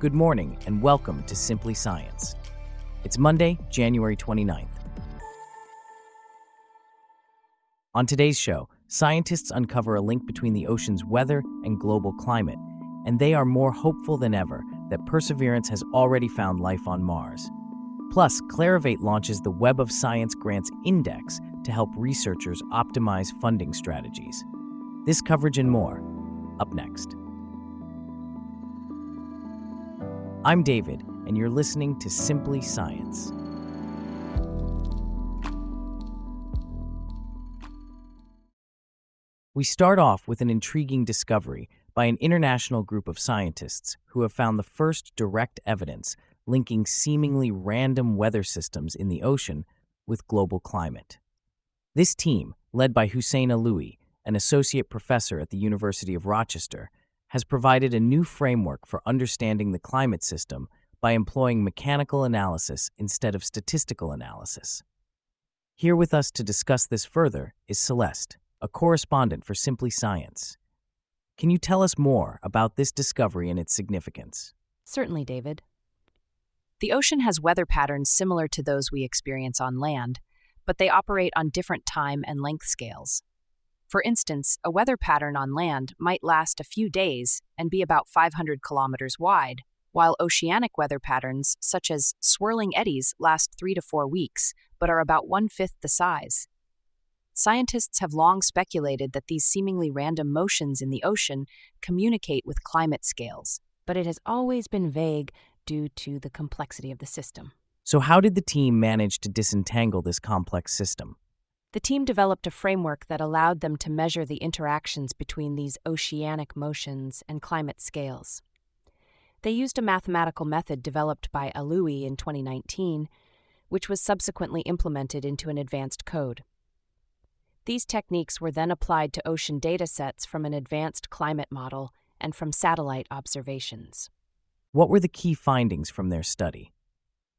Good morning and welcome to Simply Science. It's Monday, January 29th. On today's show, scientists uncover a link between the ocean's weather and global climate, and they are more hopeful than ever that Perseverance has already found life on Mars. Plus, Clarivate launches the Web of Science Grants Index to help researchers optimize funding strategies. This coverage and more, up next. I'm David, and you're listening to Simply Science. We start off with an intriguing discovery by an international group of scientists who have found the first direct evidence linking seemingly random weather systems in the ocean with global climate. This team, led by Hussein Aluie, an associate professor at the University of Rochester, has provided a new framework for understanding the climate system by employing mechanical analysis instead of statistical analysis. Here with us to discuss this further is Celeste, a correspondent for Simply Science. Can you tell us more about this discovery and its significance? Certainly, David. The ocean has weather patterns similar to those we experience on land, but they operate on different time and length scales. For instance, a weather pattern on land might last a few days and be about 500 kilometers wide, while oceanic weather patterns, such as swirling eddies, last three to four weeks, but are about one fifth the size. Scientists have long speculated that these seemingly random motions in the ocean communicate with climate scales, but it has always been vague due to the complexity of the system. So, how did the team manage to disentangle this complex system? The team developed a framework that allowed them to measure the interactions between these oceanic motions and climate scales. They used a mathematical method developed by Aluie in 2019, which was subsequently implemented into an advanced code. These techniques were then applied to ocean data sets from an advanced climate model and from satellite observations. What were the key findings from their study?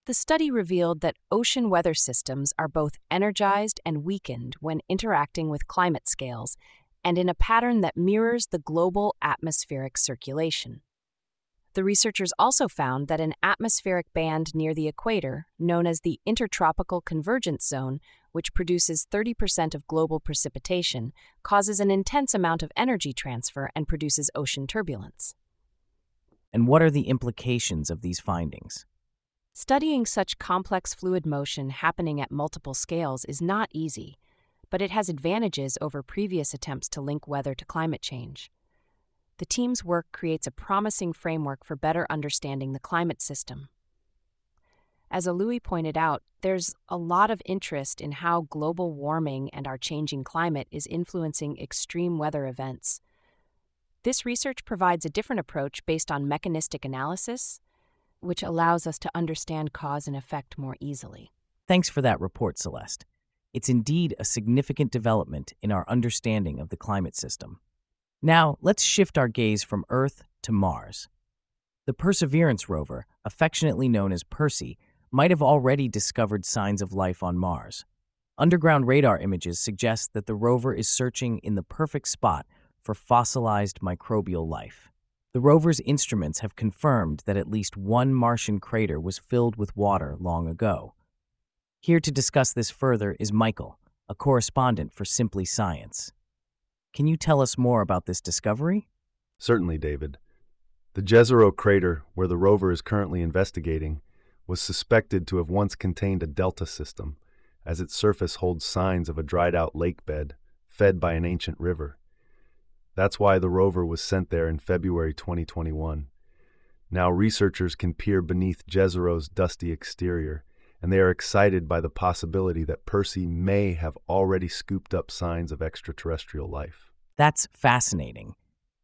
The study revealed that ocean weather systems are both energized and weakened when interacting with climate scales and in a pattern that mirrors the global atmospheric circulation. The researchers also found that an atmospheric band near the equator, known as the Intertropical Convergence Zone, which produces 30% of global precipitation, causes an intense amount of energy transfer and produces ocean turbulence. And what are the implications of these findings? Studying such complex fluid motion happening at multiple scales is not easy, but it has advantages over previous attempts to link weather to climate change the team's work creates a promising framework for better understanding the climate system. As Aluie pointed out, there's a lot of interest in how global warming and our changing climate is influencing extreme weather events. This research provides a different approach based on mechanistic analysis, which allows us to understand cause and effect more easily. Thanks for that report, Celeste. It's indeed a significant development in our understanding of the climate system. Now, let's shift our gaze from Earth to Mars. The Perseverance rover, affectionately known as Percy, might have already discovered signs of life on Mars. Underground radar images suggest that the rover is searching in the perfect spot for fossilized microbial life. The rover's instruments have confirmed that at least one Martian crater was filled with water long ago. Here to discuss this further is Michael, a correspondent for Simply Science. Can you tell us more about this discovery? Certainly, David. The Jezero crater, where the rover is currently investigating, was suspected to have once contained a delta system, as its surface holds signs of a dried out lake bed fed by an ancient river. That's why the rover was sent there in February 2021. Now researchers can peer beneath Jezero's dusty exterior and they are excited by the possibility that Percy may have already scooped up signs of extraterrestrial life. That's fascinating.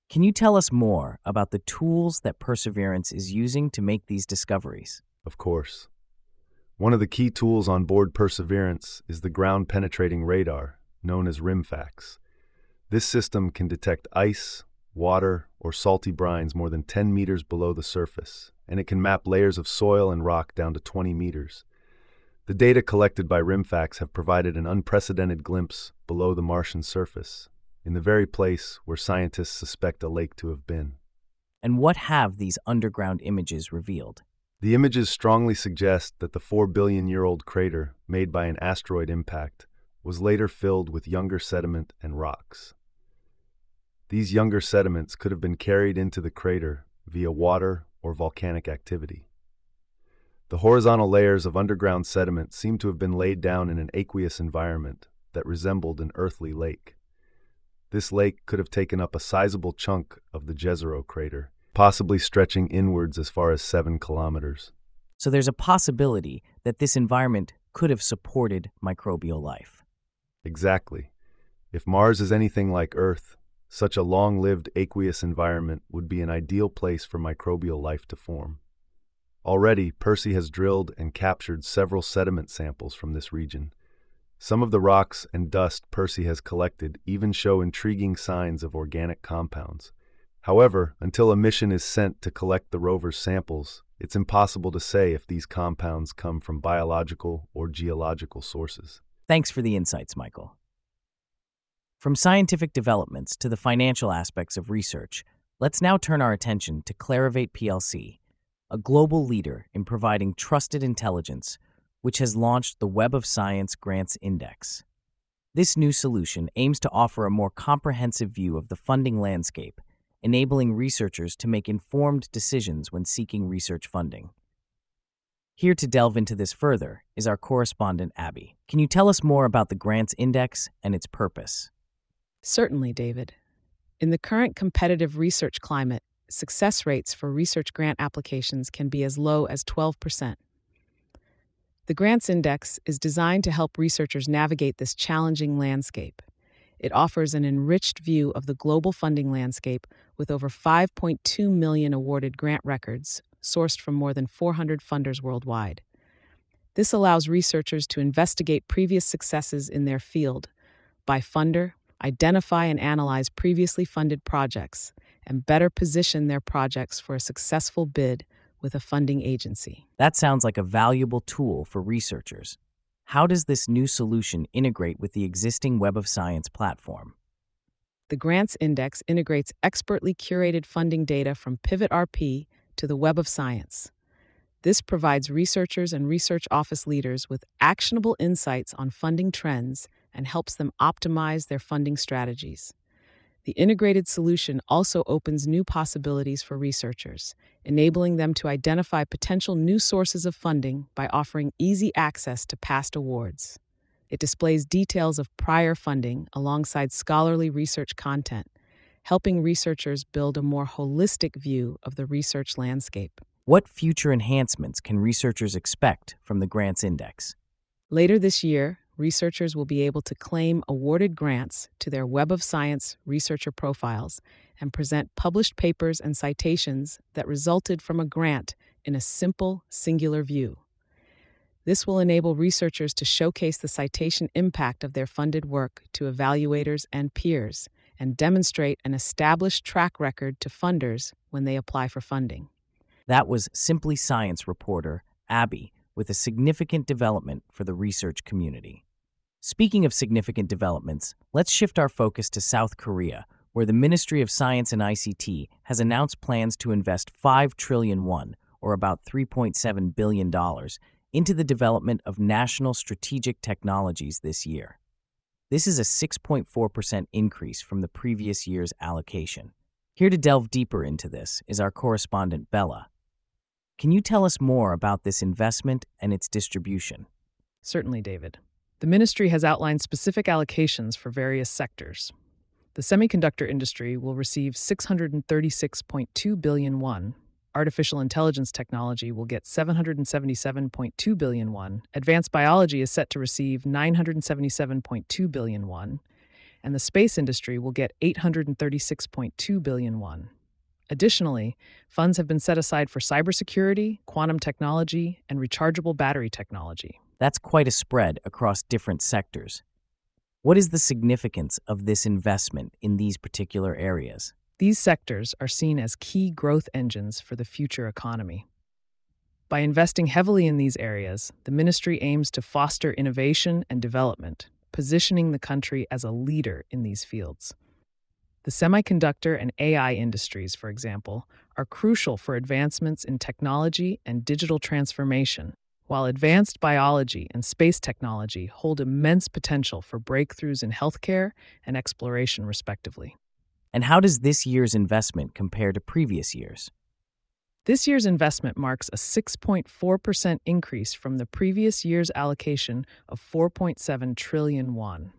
Can you tell us more about the tools that Perseverance is using to make these discoveries? Of course. One of the key tools on board Perseverance is the ground penetrating radar, known as RIMFAX. This system can detect ice, water, or salty brines more than 10 meters below the surface, and it can map layers of soil and rock down to 20 meters. The data collected by RIMFAX have provided an unprecedented glimpse below the Martian surface, in the very place where scientists suspect a lake to have been. And what have these underground images revealed? The images strongly suggest that the 4 billion year old crater, made by an asteroid impact, was later filled with younger sediment and rocks. These younger sediments could have been carried into the crater via water or volcanic activity. The horizontal layers of underground sediment seem to have been laid down in an aqueous environment that resembled an earthly lake. This lake could have taken up a sizable chunk of the Jezero crater, possibly stretching inwards as far as seven kilometers. So there's a possibility that this environment could have supported microbial life. Exactly. If Mars is anything like Earth, such a long lived aqueous environment would be an ideal place for microbial life to form. Already, Percy has drilled and captured several sediment samples from this region. Some of the rocks and dust Percy has collected even show intriguing signs of organic compounds. However, until a mission is sent to collect the rover's samples, it's impossible to say if these compounds come from biological or geological sources. Thanks for the insights, Michael. From scientific developments to the financial aspects of research, let's now turn our attention to Clarivate PLC, a global leader in providing trusted intelligence, which has launched the Web of Science Grants Index. This new solution aims to offer a more comprehensive view of the funding landscape, enabling researchers to make informed decisions when seeking research funding. Here to delve into this further is our correspondent, Abby. Can you tell us more about the Grants Index and its purpose? Certainly, David. In the current competitive research climate, success rates for research grant applications can be as low as 12%. The Grants Index is designed to help researchers navigate this challenging landscape. It offers an enriched view of the global funding landscape with over 5.2 million awarded grant records sourced from more than 400 funders worldwide. This allows researchers to investigate previous successes in their field by funder, identify and analyze previously funded projects, and better position their projects for a successful bid with a funding agency. That sounds like a valuable tool for researchers. How does this new solution integrate with the existing Web of Science platform? The Grants Index integrates expertly curated funding data from Pivot RP to the Web of Science. This provides researchers and research office leaders with actionable insights on funding trends and helps them optimize their funding strategies. The integrated solution also opens new possibilities for researchers, enabling them to identify potential new sources of funding by offering easy access to past awards. It displays details of prior funding alongside scholarly research content, helping researchers build a more holistic view of the research landscape. What future enhancements can researchers expect from the Grants Index? Later this year, researchers will be able to claim awarded grants to their Web of Science researcher profiles and present published papers and citations that resulted from a grant in a simple, singular view. This will enable researchers to showcase the citation impact of their funded work to evaluators and peers and demonstrate an established track record to funders when they apply for funding. That was Simply Science reporter Abby with a significant development for the research community. Speaking of significant developments, let's shift our focus to South Korea, where the Ministry of Science and ICT has announced plans to invest 5 trillion won, or about 3.7 billion dollars, into the development of national strategic technologies this year. This is a 6.4% increase from the previous year's allocation. Here to delve deeper into this is our correspondent Bella. Can you tell us more about this investment and its distribution? Certainly, David. The ministry has outlined specific allocations for various sectors. The semiconductor industry will receive 636.2 billion won. Artificial intelligence technology will get 777.2 billion won. Advanced biology is set to receive 977.2 billion won, and the space industry will get 836.2 billion won. Additionally, funds have been set aside for cybersecurity, quantum technology, and rechargeable battery technology. That's quite a spread across different sectors. What is the significance of this investment in these particular areas? These sectors are seen as key growth engines for the future economy. By investing heavily in these areas, the ministry aims to foster innovation and development, positioning the country as a leader in these fields. The semiconductor and AI industries, for example, are crucial for advancements in technology and digital transformation, while advanced biology and space technology hold immense potential for breakthroughs in healthcare and exploration, respectively. And how does this year's investment compare to previous years? This year's investment marks a 6.4% increase from the previous year's allocation of 4.7 trillion won.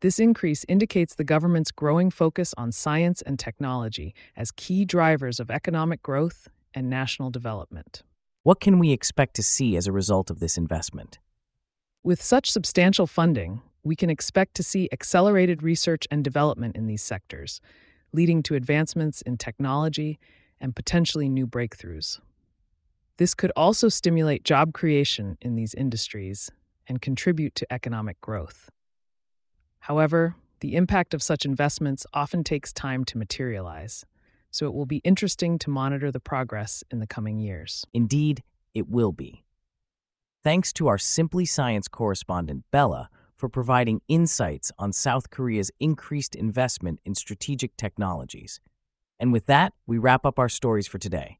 This increase indicates the government's growing focus on science and technology as key drivers of economic growth and national development. What can we expect to see as a result of this investment? With such substantial funding, we can expect to see accelerated research and development in these sectors, leading to advancements in technology and potentially new breakthroughs. This could also stimulate job creation in these industries and contribute to economic growth. However, the impact of such investments often takes time to materialize, so it will be interesting to monitor the progress in the coming years. Indeed, it will be. Thanks to our Simply Science correspondent, Bella, for providing insights on South Korea's increased investment in strategic technologies. And with that, we wrap up our stories for today.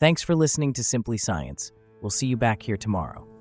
Thanks for listening to Simply Science. We'll see you back here tomorrow.